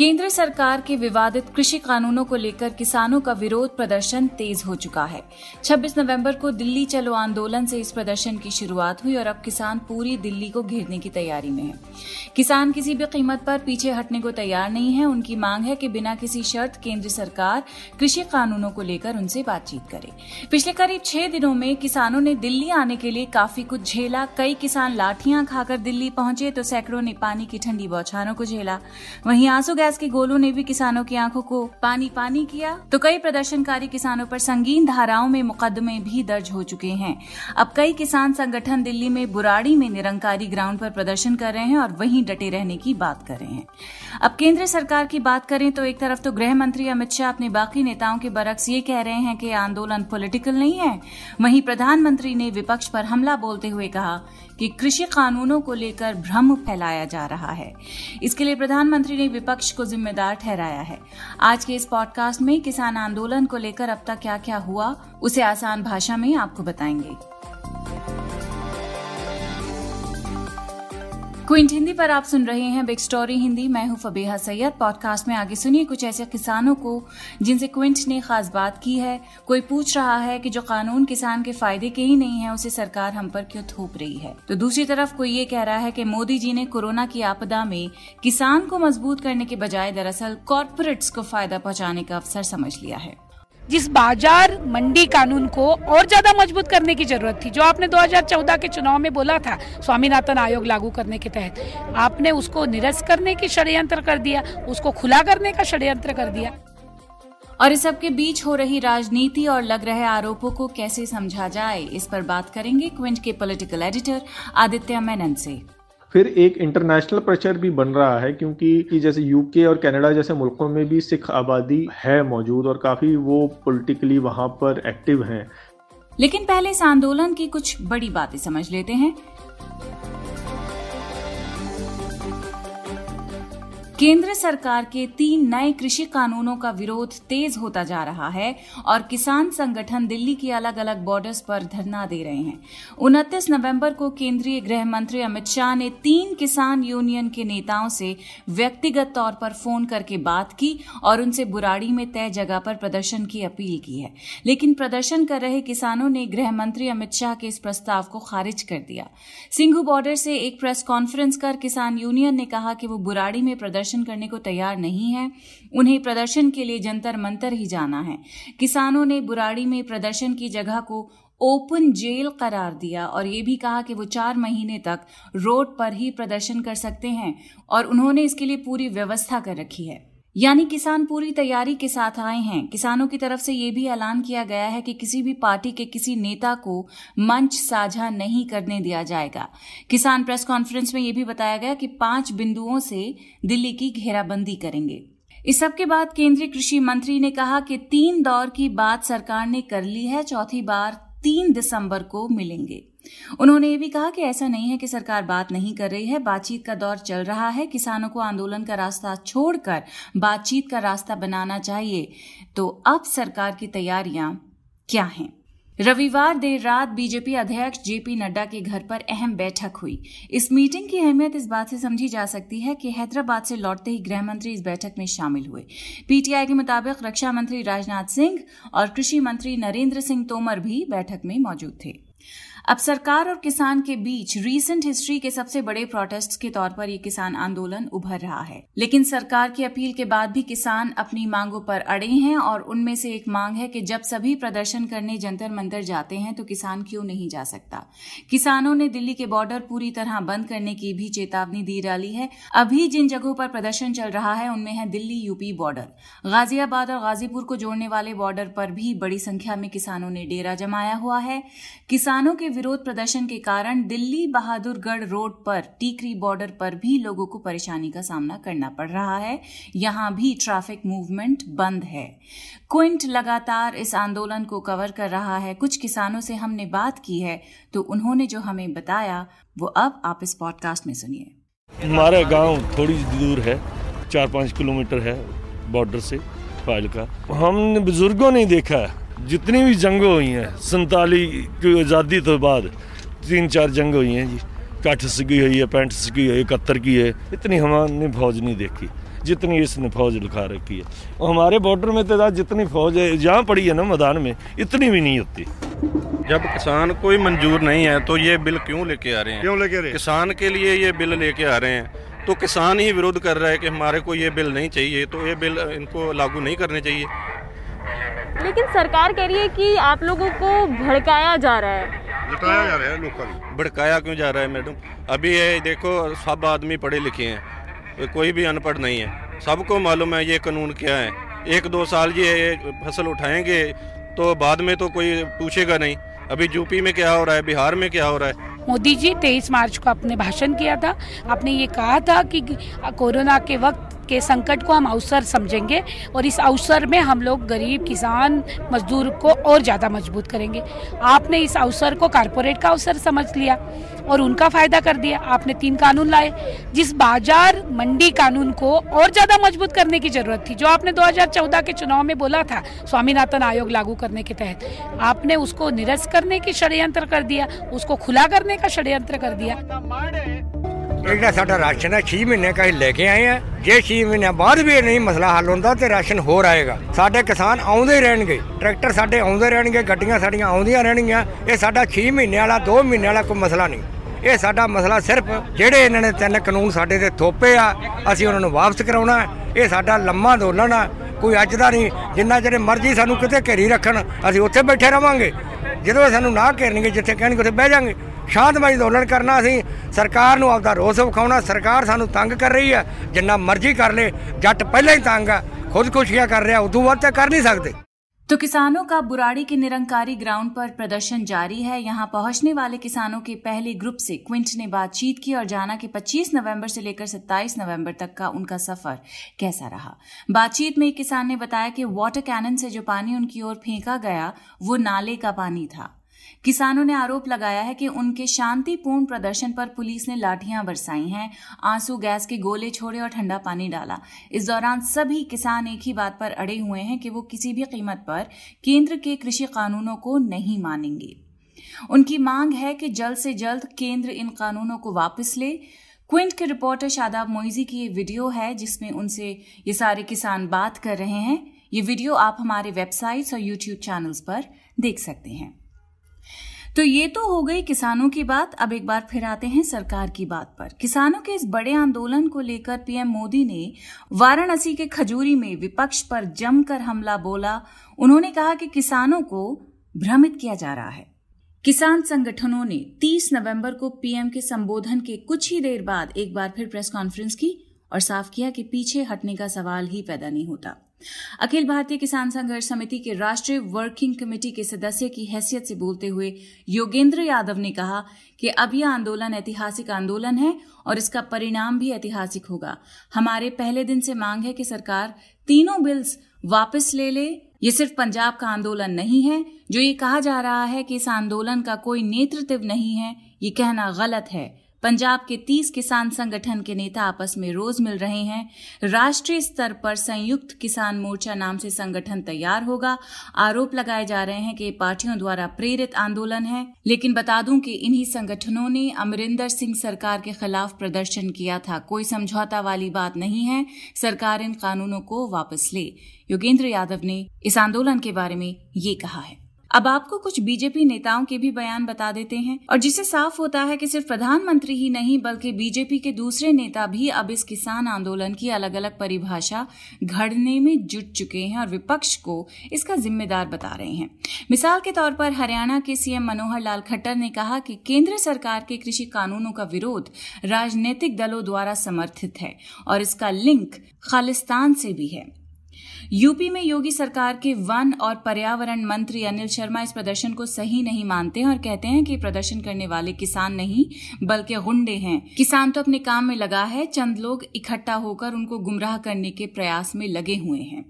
केंद्र सरकार के विवादित कृषि कानूनों को लेकर किसानों का विरोध प्रदर्शन तेज हो चुका है। 26 नवंबर को दिल्ली चलो आंदोलन से इस प्रदर्शन की शुरुआत हुई और अब किसान पूरी दिल्ली को घेरने की तैयारी में है। किसान किसी भी कीमत पर पीछे हटने को तैयार नहीं है। उनकी मांग है कि बिना किसी शर्त केंद्र सरकार कृषि कानूनों को लेकर उनसे बातचीत करे। पिछले करीब छह दिनों में किसानों ने दिल्ली आने के लिए काफ़ी कुछ झेला। कई किसान लाठियाँ खाकर दिल्ली पहुँचे तो सैकड़ों ने पानी की ठंडी बौछारों को झेला। वहीं आँसू गैस के गोलों ने भी किसानों की आँखों को पानी पानी किया। तो कई प्रदर्शनकारी किसानों पर संगीन धाराओं में मुकदमे भी दर्ज हो चुके हैं। अब कई किसान संगठन दिल्ली में बुराड़ी में निरंकारी ग्राउंड पर प्रदर्शन कर रहे हैं और वहीं डटे रहने की बात कर रहे हैं। अब केंद्र सरकार की बात करें तो एक तरफ़ तो गृह मंत्री अमित शाह अपने बाकी नेताओं के बरक्स ये कह रहे हैं कि आंदोलन पॉलिटिकल नहीं है। वहीं प्रधानमंत्री ने विपक्ष पर हमला बोलते हुए कहा कि कृषि कानूनों को लेकर भ्रम फैलाया जा रहा है। इसके लिए प्रधानमंत्री ने विपक्ष को जिम्मेदार ठहराया है। आज के इस पॉडकास्ट में किसान आंदोलन को लेकर अब तक क्या क्या हुआ, उसे आसान भाषा में आपको बताएँगे। क्विंट हिंदी पर आप सुन रहे हैं बिग स्टोरी हिंदी। मैं हूँ फबीहा सैयद। पॉडकास्ट में आगे सुनिए कुछ ऐसे किसानों को जिनसे क्विंट ने खास बात की है। कोई पूछ रहा है कि जो कानून किसान के फ़ायदे के ही नहीं है, उसे सरकार हम पर क्यों थोप रही है? तो दूसरी तरफ़ कोई ये कह रहा है कि मोदी जी ने कोरोना की आपदा में किसान को मज़बूत करने के बजाय दरअसल कॉरपोरेट्स को फ़ायदा पहुँचाने का अवसर समझ लिया है। जिस बाज़ार मंडी कानून को और ज़्यादा मज़बूत करने की ज़रूरत थी, जो आपने 2014 के चुनाव में बोला था, स्वामीनाथन आयोग लागू करने के तहत, आपने उसको निरस्त करने की षड्यंत्र कर दिया, उसको खुला करने का षड्यंत्र कर दिया। और इस सबके बीच हो रही राजनीति और लग रहे आरोपों को कैसे समझा जाए, इस पर बात करेंगे क्विंट के पॉलिटिकल एडिटर आदित्य मेनन से। फिर एक इंटरनेशनल प्रेशर भी बन रहा है क्योंकि जैसे यूके और कनाडा जैसे मुल्कों में भी सिख आबादी है मौजूद और काफ़ी वो पॉलिटिकली वहाँ पर एक्टिव हैं। लेकिन पहले इस आंदोलन की कुछ बड़ी बातें समझ लेते हैं। केंद्र सरकार के तीन नए कृषि कानूनों का विरोध तेज होता जा रहा है और किसान संगठन दिल्ली की अलग अलग बॉर्डर्स पर धरना दे रहे हैं। उनतीस नवंबर को केंद्रीय गृह मंत्री अमित शाह ने तीन किसान यूनियन के नेताओं से व्यक्तिगत तौर पर फ़ोन करके बात की और उनसे बुराड़ी में तय जगह पर प्रदर्शन की अपील की है। लेकिन प्रदर्शन कर रहे किसानों ने गृह मंत्री अमित शाह के इस प्रस्ताव को खारिज कर दिया। सिंघू बॉर्डर से एक प्रेस कॉन्फ्रेंस कर किसान यूनियन ने कहा कि वो बुराड़ी में प्रदर्शन प्रदर्शन करने को तैयार नहीं है, उन्हें प्रदर्शन के लिए जंतर मंतर ही जाना है। किसानों ने बुराड़ी में प्रदर्शन की जगह को ओपन जेल करार दिया और ये भी कहा कि वो चार महीने तक रोड पर ही प्रदर्शन कर सकते हैं और उन्होंने इसके लिए पूरी व्यवस्था कर रखी है। यानी किसान पूरी तैयारी के साथ आए हैं। किसानों की तरफ़ से यह भी ऐलान किया गया है कि किसी भी पार्टी के किसी नेता को मंच साझा नहीं करने दिया जाएगा। किसान प्रेस कॉन्फ्रेंस में यह भी बताया गया कि पाँच बिंदुओं से दिल्ली की घेराबंदी करेंगे। इस सब के बाद केंद्रीय कृषि मंत्री ने कहा कि तीन दौर की बात सरकार ने कर ली है, चौथी बार तीन दिसंबर को मिलेंगे। उन्होंने ये भी कहा कि ऐसा नहीं है कि सरकार बात नहीं कर रही है। बातचीत का दौर चल रहा है। किसानों को आंदोलन का रास्ता छोड़कर बातचीत का रास्ता बनाना चाहिए। तो अब सरकार की तैयारियाँ क्या हैं? रविवार देर रात बीजेपी अध्यक्ष जेपी नड्डा के घर पर अहम बैठक हुई। इस मीटिंग की अहमियत इस बात से समझी जा सकती है कि हैदराबाद से लौटते ही गृह मंत्री इस बैठक में शामिल हुए। पीटीआई के मुताबिक रक्षा मंत्री राजनाथ सिंह और कृषि मंत्री नरेंद्र सिंह तोमर भी बैठक में मौजूद थे। अब सरकार और किसान के बीच रीसेंट हिस्ट्री के सबसे बड़े प्रोटेस्ट के तौर पर ये किसान आंदोलन उभर रहा है। लेकिन सरकार की अपील के बाद भी किसान अपनी मांगों पर अड़े हैं और उनमें से एक मांग है कि जब सभी प्रदर्शन करने जंतर मंतर जाते हैं तो किसान क्यों नहीं जा सकता? किसानों ने दिल्ली के बॉर्डर पूरी तरह बंद करने की भी चेतावनी दी डाली है। अभी जिन जगहों पर प्रदर्शन चल रहा है, उनमें है दिल्ली, यूपी बॉर्डर गाजियाबाद और गाजीपुर को जोड़ने वाले बॉर्डर पर भी बड़ी संख्या में किसानों ने डेरा जमाया हुआ है। किसानों के विरोध प्रदर्शन के कारण दिल्ली बहादुरगढ़ रोड पर, टीकरी बॉर्डर पर भी लोगों को परेशानी का सामना करना पड़ रहा है। यहाँ भी ट्रैफ़िक मूवमेंट बंद है। क्विंट लगातार इस आंदोलन को कवर कर रहा है। कुछ किसानों से हमने बात की है तो उन्होंने जो हमें बताया, वो अब आप इस पॉडकास्ट में सुनिए। हमारा गाँव थोड़ी दूर है, चार पाँच किलोमीटर है बॉर्डर से फ़ाइल का। हमने बुज़ुर्गों ने देखा जितनी भी जंग हुई हैं संताली की आज़ादी तो बाद तीन चार जंग हुई हैं जी। कठ सकी हुई है पैंट सकी हुई है इकहत्तर की है। इतनी हमारे फौज नहीं देखी जितनी इसने फौज लिखा रखी है। और हमारे बॉर्डर में तो जितनी फौज है जहाँ पड़ी है ना मैदान में इतनी भी नहीं होती। जब किसान कोई मंजूर नहीं है तो ये बिल क्यों लेके आ रहे हैं? क्यों लेके आ रहे हैं? किसान के लिए ये बिल लेके आ रहे हैं। तो किसान ही विरोध कर रहा है कि हमारे को ये बिल नहीं चाहिए तो ये बिल इनको लागू नहीं करने चाहिए। लेकिन सरकार कह रही है कि आप लोगों को भड़काया जा रहा है। लटाया जा रहा है को। भड़काया क्यों जा रहा है मैडम? अभी ये देखो सब आदमी पढ़े लिखे हैं। कोई भी अनपढ़ नहीं है। सबको मालूम है ये कानून क्या है। एक दो साल ये फ़सल उठाएँगे तो बाद में तो कोई पूछेगा नहीं। अभी यूपी में क्या हो रहा है बिहार में क्या हो रहा है? मोदी जी तेईस मार्च को आपने भाषण किया था। आपने ये कहा था कि कोरोना के वक्त के संकट को हम अवसर समझेंगे और इस अवसर में हम लोग गरीब किसान मजदूर को और ज़्यादा मज़बूत करेंगे। आपने इस अवसर को कारपोरेट का अवसर समझ लिया और उनका फ़ायदा कर दिया। आपने तीन कानून लाए, जिस बाज़ार मंडी कानून को और ज़्यादा मज़बूत करने की ज़रूरत थी, जो आपने 2014 के चुनाव में बोला था, स्वामीनाथन आयोग लागू करने के तहत। आपने उसको निरस्त करने की षड्यंत्र कर दिया, उसको खुला करने का षड्यंत्र कर दिया। ਜਿਹੜਾ ਸਾਡਾ ਰਾਸ਼ਨ ਹੈ 6 ਮਹੀਨੇ ਕਾ ਹੀ ਲੈ ਕੇ ਆਏ ਆ। ਜੇ 6 ਮਹੀਨਿਆਂ ਬਾਅਦ ਵੀ ਇਹ ਨਹੀਂ ਮਸਲਾ ਹੱਲ ਹੁੰਦਾ, ਤੇ ਰਾਸ਼ਨ ਹੋਰ ਆਏਗਾ। ਸਾਡੇ ਕਿਸਾਨ ਆਉਂਦੇ ਹੀ ਰਹਿਣਗੇ। ਟਰੈਕਟਰ ਸਾਡੇ ਆਉਂਦੇ ਰਹਿਣਗੇ, ਗੱਡੀਆਂ ਸਾਡੀਆਂ ਆਉਂਦੀਆਂ ਰਹਿਣਗੀਆਂ। ਇਹ ਸਾਡਾ 6 ਮਹੀਨੇ ਵਾਲਾ 2 ਮਹੀਨੇ ਵਾਲਾ ਕੋਈ ਮਸਲਾ ਨਹੀਂ। ਇਹ ਸਾਡਾ ਮਸਲਾ ਸਿਰਫ ਜਿਹੜੇ ਇਹਨਾਂ ਨੇ ਤਿੰਨ ਕਾਨੂੰਨ ਸਾਡੇ ਤੇ ਥੋਪੇ ਆ, ਅਸੀਂ ਉਹਨਾਂ ਨੂੰ ਵਾਪਸ ਕਰਾਉਣਾ। ਇਹ ਸਾਡਾ ਲੰਮਾ ਅੰਦੋਲਨ ਆ। ਕੋਈ ਅੱਜ ਦਾ ਨਹੀਂ, ਜਿੰਨਾ ਚਿਰ ਮਰਜ਼ੀ ਸਾਨੂੰ ਕਿਤੇ ਘੇਰੀ ਰੱਖਣ, ਅਸੀਂ ਉੱਥੇ ਬੈਠੇ ਰਵਾਂਗੇ। ਜਦੋਂ ਸਾਨੂੰ ਨਾ ਘੇਰਨਗੇ, ਜਿੱਥੇ ਕਹਿਣਗੇ, ਉੱਥੇ ਬਹਿ ਜਾਾਂਗੇ। ਸ਼ਾਂਤਮਈ ਅੰਦੋਲਨ ਕਰਨਾ ਅਸੀਂ ਸਰਕਾਰ ਨੂੰ ਆਪਦਾ ਰੋਸ ਵਿਖਾਉਣਾ ਸਰਕਾਰ ਸਾਨੂੰ ਤੰਗ ਕਰ ਰਹੀ ਹੈ ਜਿੰਨਾ ਮਰਜ਼ੀ ਕਰ ਲੇ ਜੱਟ ਪਹਿਲਾਂ ਹੀ ਤੰਗ ਆ ਖੁਦਕੁਸ਼ੀਆਂ ਕਰ ਰਿਹਾ ਉਦੋਂ ਵੱਧ ਤਾਂ ਕਰ ਨਹੀਂ ਸਕਦੇ तो किसानों का बुराड़ी के निरंकारी ग्राउंड पर प्रदर्शन जारी है यहां पहुंचने वाले किसानों के पहले ग्रुप से क्विंट ने बातचीत की और जाना कि 25 नवंबर से लेकर 27 नवंबर तक का उनका सफर कैसा रहा बातचीत में एक किसान ने बताया कि वाटर कैनन से जो पानी उनकी ओर फेंका गया वो नाले का पानी था किसानों ने आरोप लगाया है कि उनके शांतिपूर्ण प्रदर्शन पर पुलिस ने लाठियाँ बरसाई हैं, आँसू गैस के गोले छोड़े और ठंडा पानी डाला। इस दौरान सभी किसान एक ही बात पर अड़े हुए हैं कि वो किसी भी कीमत पर केंद्र के कृषि कानूनों को नहीं मानेंगे। उनकी मांग है कि जल्द से जल्द केंद्र इन कानूनों को वापस ले। क्विंट के रिपोर्टर शादाब मोइजी की ये वीडियो है, जिसमें उनसे ये सारे किसान बात कर रहे हैं। ये वीडियो आप हमारे वेबसाइट्स और यूट्यूब चैनल्स पर देख सकते हैं। तो ये तो हो गई किसानों की बात। अब एक बार फिर आते हैं सरकार की बात पर। किसानों के इस बड़े आंदोलन को लेकर पीएम मोदी ने वाराणसी के खजूरी में विपक्ष पर जमकर हमला बोला। उन्होंने कहा कि किसानों को भ्रमित किया जा रहा है। किसान संगठनों ने 30 नवंबर को पीएम के संबोधन के कुछ ही देर बाद एक बार फिर प्रेस कॉन्फ्रेंस की और साफ़ किया कि पीछे हटने का सवाल ही पैदा नहीं होता। अखिल भारतीय किसान संघर्ष समिति के राष्ट्रीय वर्किंग कमेटी के सदस्य की हैसियत से बोलते हुए योगेंद्र यादव ने कहा कि अब यह आंदोलन ऐतिहासिक आंदोलन है और इसका परिणाम भी ऐतिहासिक होगा। हमारे पहले दिन से मांग है कि सरकार तीनों बिल्स वापस ले ले। ये सिर्फ़ पंजाब का आंदोलन नहीं है, जो ये कहा जा रहा है कि इस आंदोलन का कोई नेतृत्व नहीं है, ये कहना गलत है। पंजाब के 30 किसान संगठन के नेता आपस में रोज मिल रहे हैं। राष्ट्रीय स्तर पर संयुक्त किसान मोर्चा नाम से संगठन तैयार होगा। आरोप लगाए जा रहे हैं कि पार्टियों द्वारा प्रेरित आंदोलन है। लेकिन बता दूँ कि इन्हीं संगठनों ने अमरिंदर सिंह सरकार के खिलाफ प्रदर्शन किया था। कोई समझौता वाली बात नहीं है। सरकार इन कानूनों को वापस ले। योगेंद्र यादव ने इस आंदोलन के बारे में ये कहा है। अब आपको कुछ बीजेपी नेताओं के भी बयान बता देते हैं। और जिसे साफ़ होता है कि सिर्फ़ प्रधानमंत्री ही नहीं, बल्कि बीजेपी के दूसरे नेता भी अब इस किसान आंदोलन की अलग अलग परिभाषा घड़ने में जुट चुके हैं और विपक्ष को इसका जिम्मेदार बता रहे हैं। मिसाल के तौर पर हरियाणा के सीएम मनोहर लाल खट्टर ने कहा कि केंद्र सरकार के कृषि कानूनों का विरोध राजनीतिक दलों द्वारा समर्थित है और इसका लिंक खालिस्तान से भी है। यूपी में योगी सरकार के वन और पर्यावरण मंत्री अनिल शर्मा इस प्रदर्शन को सही नहीं मानते हैं और कहते हैं कि प्रदर्शन करने वाले किसान नहीं, बल्कि गुंडे हैं। किसान तो अपने काम में लगा है, चंद लोग इकट्ठा होकर उनको गुमराह करने के प्रयास में लगे हुए हैं।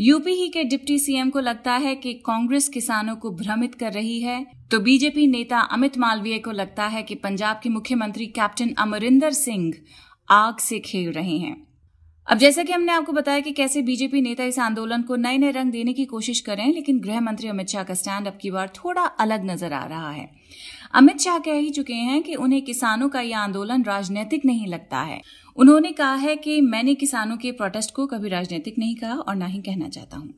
यूपी ही के डिप्टी सीएम को लगता है कि कांग्रेस किसानों को भ्रमित कर रही है। तो बीजेपी नेता अमित मालवीय को लगता है कि पंजाब के मुख्यमंत्री कैप्टन अमरिंदर सिंह आग से खेल रहे हैं। अब जैसा कि हमने आपको बताया कि कैसे बीजेपी नेता इस आंदोलन को नए नए रंग देने की कोशिश कर रहे हैं लेकिन गृह मंत्री अमित शाह का स्टैंड अब की बार थोड़ा अलग नज़र आ रहा है। अमित शाह कह ही चुके हैं कि उन्हें किसानों का यह आंदोलन राजनीतिक नहीं लगता है। उन्होंने कहा है कि मैंने किसानों के प्रोटेस्ट को कभी राजनीतिक नहीं कहा और ना ही कहना चाहता हूँ।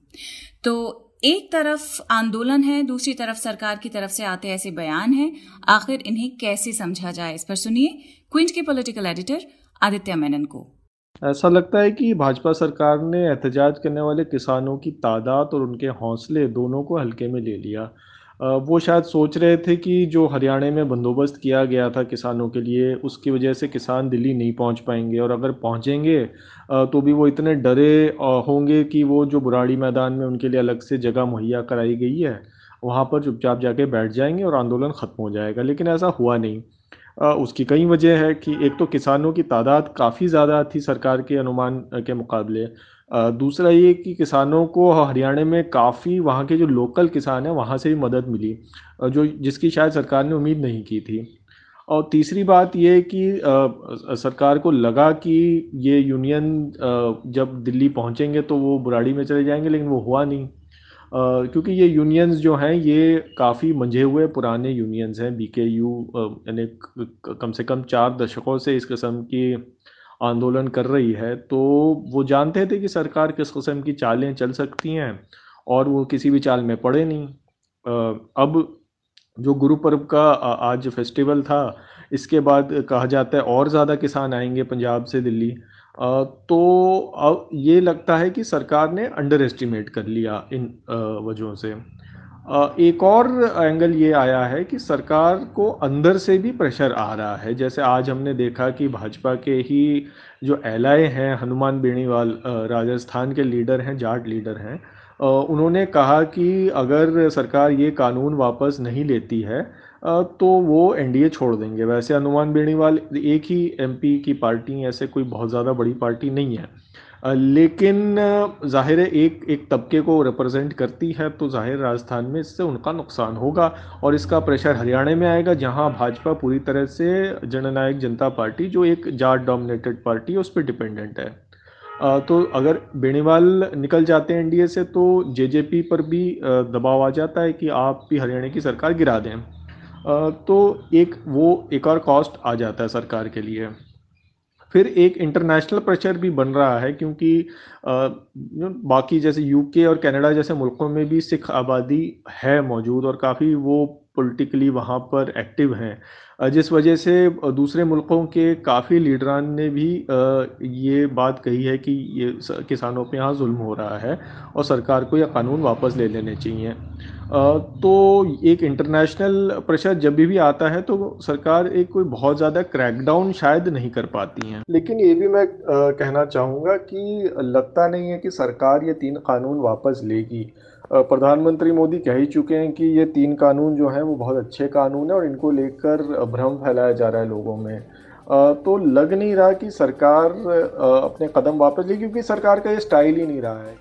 तो एक तरफ़ आंदोलन है, दूसरी तरफ़ सरकार की तरफ़ से आते ऐसे बयान हैं। आखिर इन्हें कैसे समझा जाए, इस पर सुनिए क्विंट के पॉलिटिकल एडिटर आदित्य मेनन को। ऐसा लगता है कि भाजपा सरकार ने एहतजाज करने वाले किसानों की तादाद और उनके हौसले दोनों को हल्के में ले लिया। वो शायद सोच रहे थे कि जो हरियाणा में बंदोबस्त किया गया था किसानों के लिए, उसकी वजह से किसान दिल्ली नहीं पहुँच पाएँगे और अगर पहुँचेंगे तो भी वो इतने डरे होंगे कि वो जो बुराड़ी मैदान में उनके लिए अलग से जगह मुहैया कराई गई है, वहाँ पर चुपचाप जाके बैठ जाएँगे और आंदोलन ख़त्म हो जाएगा। लेकिन ऐसा हुआ नहीं। उसकी कई वजह है कि एक तो किसानों की तादाद काफ़ी ज़्यादा थी सरकार के अनुमान के मुकाबले। दूसरा ये कि किसानों को हरियाणा में काफ़ी वहाँ के जो लोकल किसान हैं, वहाँ से भी मदद मिली जो जिसकी शायद सरकार ने उम्मीद नहीं की थी। और तीसरी बात ये कि सरकार को लगा कि ये यूनियन जब दिल्ली पहुँचेंगे तो वो बुराड़ी में चले जाएँगे, लेकिन वो हुआ नहीं। क्योंकि ये यूनियंस जो हैं, ये काफ़ी मंझे हुए पुराने यूनियंस हैं बी के यू यानी कम से कम चार दशकों से इस किस्म की आंदोलन कर रही है। तो वो जानते थे कि सरकार किस किस्म की चालें चल सकती हैं और वो किसी भी चाल में पड़े नहीं। अब जो गुरु पर्व का आज फेस्टिवल था, इसके बाद कहा जाता है और ज़्यादा किसान आएँगे पंजाब से दिल्ली। तो अब ये लगता है कि सरकार ने अंडर एस्टिमेट कर लिया इन वजहों से। एक और एंगल ये आया है कि सरकार को अंदर से भी प्रेशर आ रहा है। जैसे आज हमने देखा कि भाजपा के ही जो एलआई हैं, हनुमान बेणीवाल राजस्थान के लीडर हैं, जाट लीडर हैं उन्होंने कहा कि अगर सरकार ये कानून वापस नहीं लेती है तो वो एनडीए छोड़ देंगे। वैसे हनुमान बेणीवाल एक ही एमपी की पार्टी ऐसे कोई बहुत ज़्यादा बड़ी पार्टी नहीं है। लेकिन ज़ाहिर है एक एक तबके को रिप्रेजेंट करती है तो ज़ाहिर राजस्थान में इससे उनका नुकसान होगा और इसका प्रेशर हरियाणा में आएगा, जहाँ भाजपा पूरी तरह से जननायक जनता पार्टी, जो एक जाट डोमिनेटेड पार्टी है, उस पर डिपेंडेंट है। तो अगर बेनीवाल निकल जाते हैं एनडीए से तो जेजेपी पर भी दबाव आ जाता है कि आप भी हरियाणा की सरकार गिरा दें। तो एक, वो एक और कॉस्ट आ जाता है सरकार के लिए। फिर एक इंटरनेशनल प्रेशर भी बन रहा है, क्योंकि बाकी जैसे यूके और कनाडा जैसे मुल्कों में भी सिख आबादी है मौजूद और काफ़ी वो पॉलिटिकली वहाँ पर एक्टिव हैं। जिस वजह से दूसरे मुल्कों के काफ़ी लीडरान ने भी ये बात कही है कि ये किसानों पे यहाँ जुल्म हो रहा है और सरकार को यह कानून वापस ले लेने चाहिए। तो एक इंटरनेशनल प्रेशर जब भी आता है तो सरकार एक कोई बहुत ज़्यादा क्रैकडाउन शायद नहीं कर पाती हैं। लेकिन ये भी मैं कहना चाहूँगा कि लगता नहीं है कि सरकार ये तीन कानून वापस लेगी। प्रधानमंत्री मोदी कह ही चुके हैं कि ये तीन कानून जो हैं वो बहुत अच्छे कानून हैं और इनको लेकर भ्रम फैलाया जा रहा है लोगों में। तो लग नहीं रहा कि सरकार अपने कदम वापस ले, क्योंकि सरकार का ये स्टाइल ही नहीं रहा है।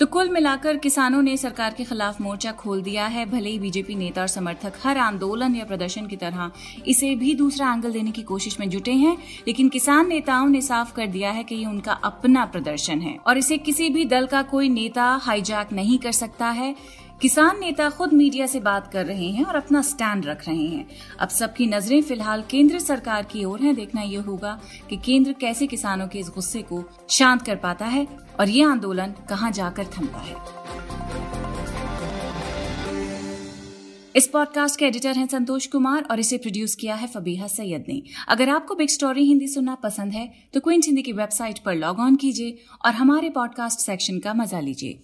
तो कुल मिलाकर किसानों ने सरकार के खिलाफ मोर्चा खोल दिया है। भले ही बीजेपी नेता और समर्थक हर आंदोलन या प्रदर्शन की तरह इसे भी दूसरा एंगल देने की कोशिश में जुटे हैं, लेकिन किसान नेताओं ने साफ़ कर दिया है कि ये उनका अपना प्रदर्शन है और इसे किसी भी दल का कोई नेता हाईजैक नहीं कर सकता है। किसान नेता खुद मीडिया से बात कर रहे हैं और अपना स्टैंड रख रहे हैं। अब सबकी नज़रें फ़िलहाल केंद्र सरकार की ओर हैं। देखना यह होगा कि केंद्र कैसे किसानों के इस गुस्से को शांत कर पाता है और ये आंदोलन कहाँ जाकर थमता है। इस पॉडकास्ट के एडिटर हैं संतोष कुमार और इसे प्रोड्यूस किया है फबीहा सैयद ने। अगर आपको बिग स्टोरी हिंदी सुनना पसंद है तो क्विंट हिंदी की वेबसाइट पर लॉग ऑन कीजिए और हमारे पॉडकास्ट सेक्शन का मज़ा लीजिए।